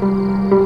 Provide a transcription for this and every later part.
Música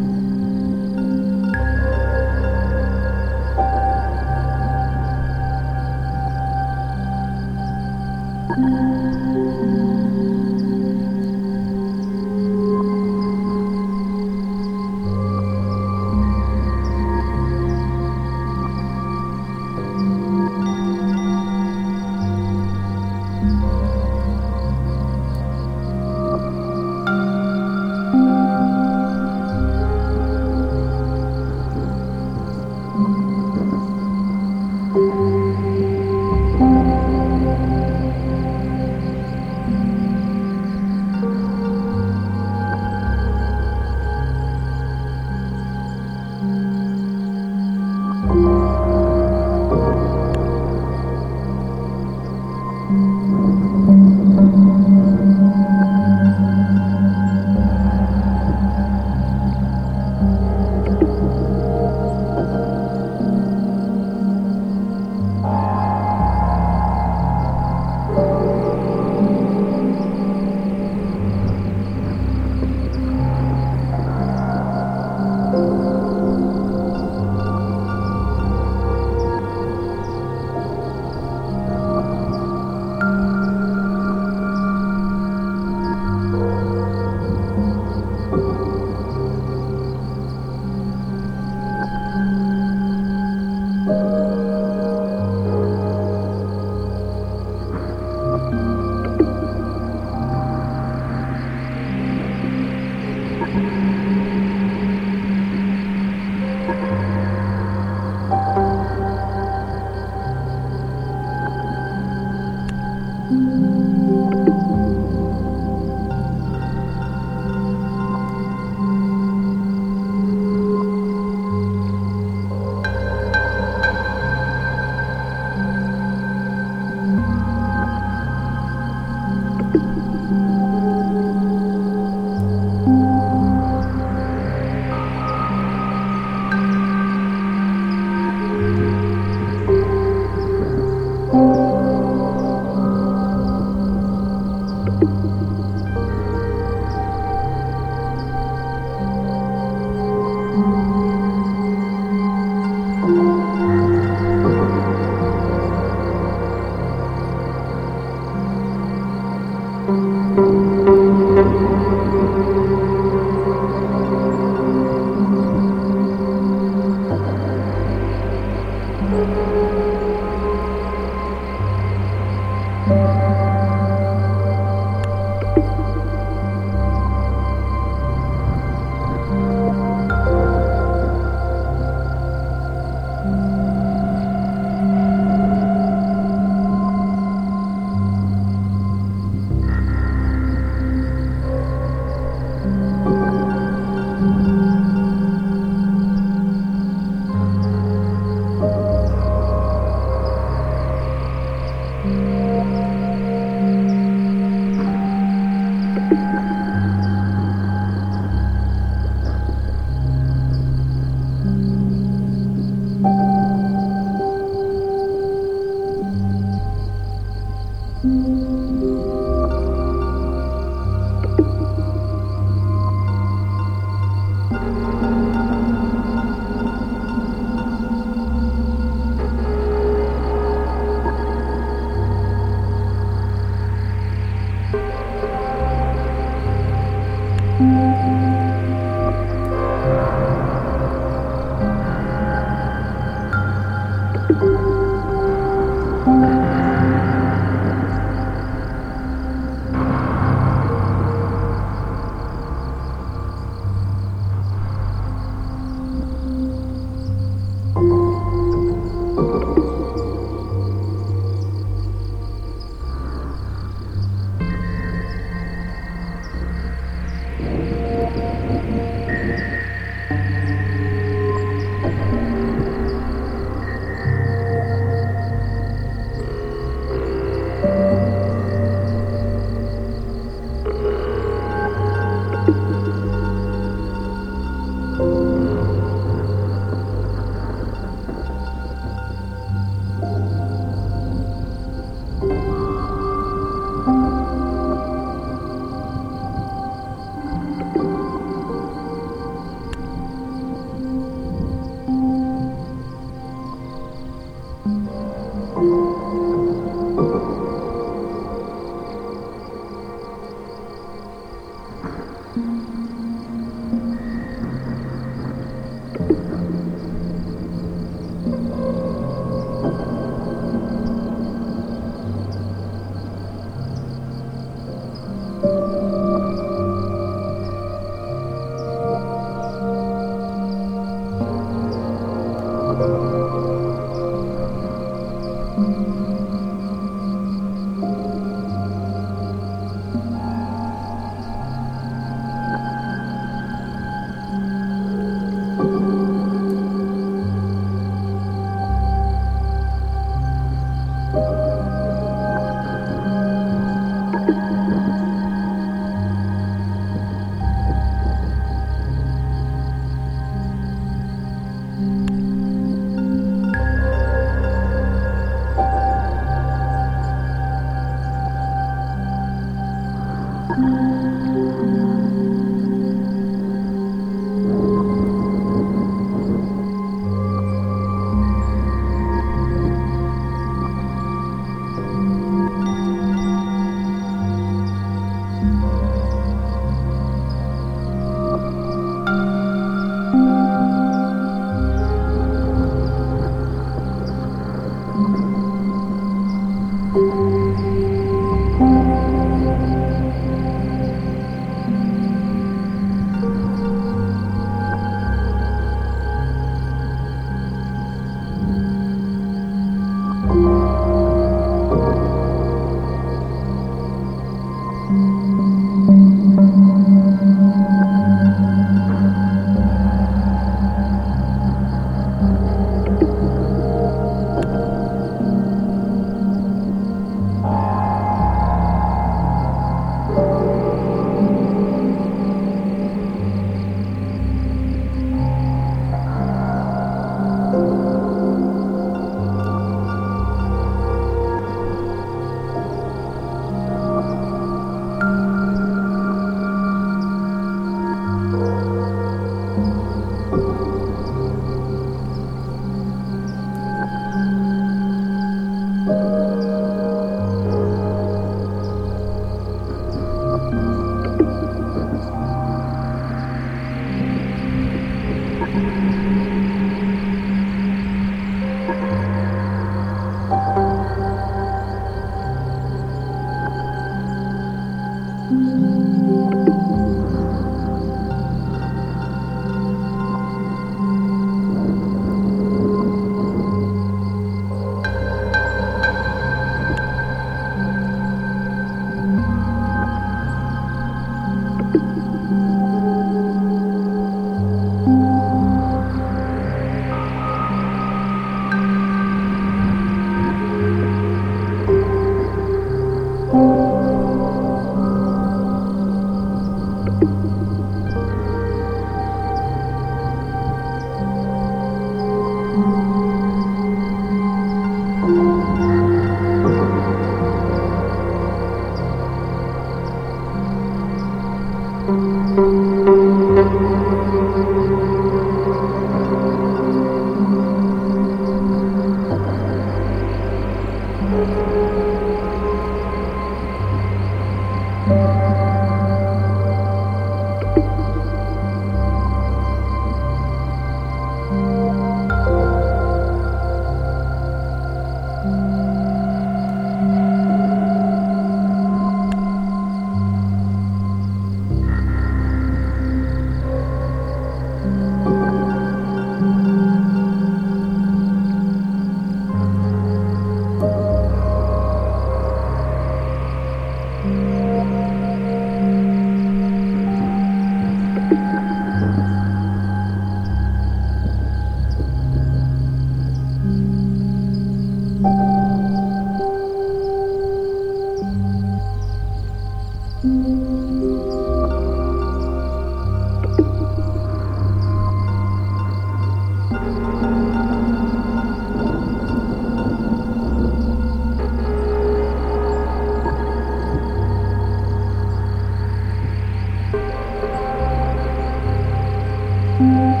thank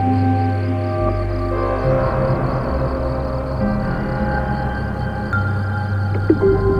you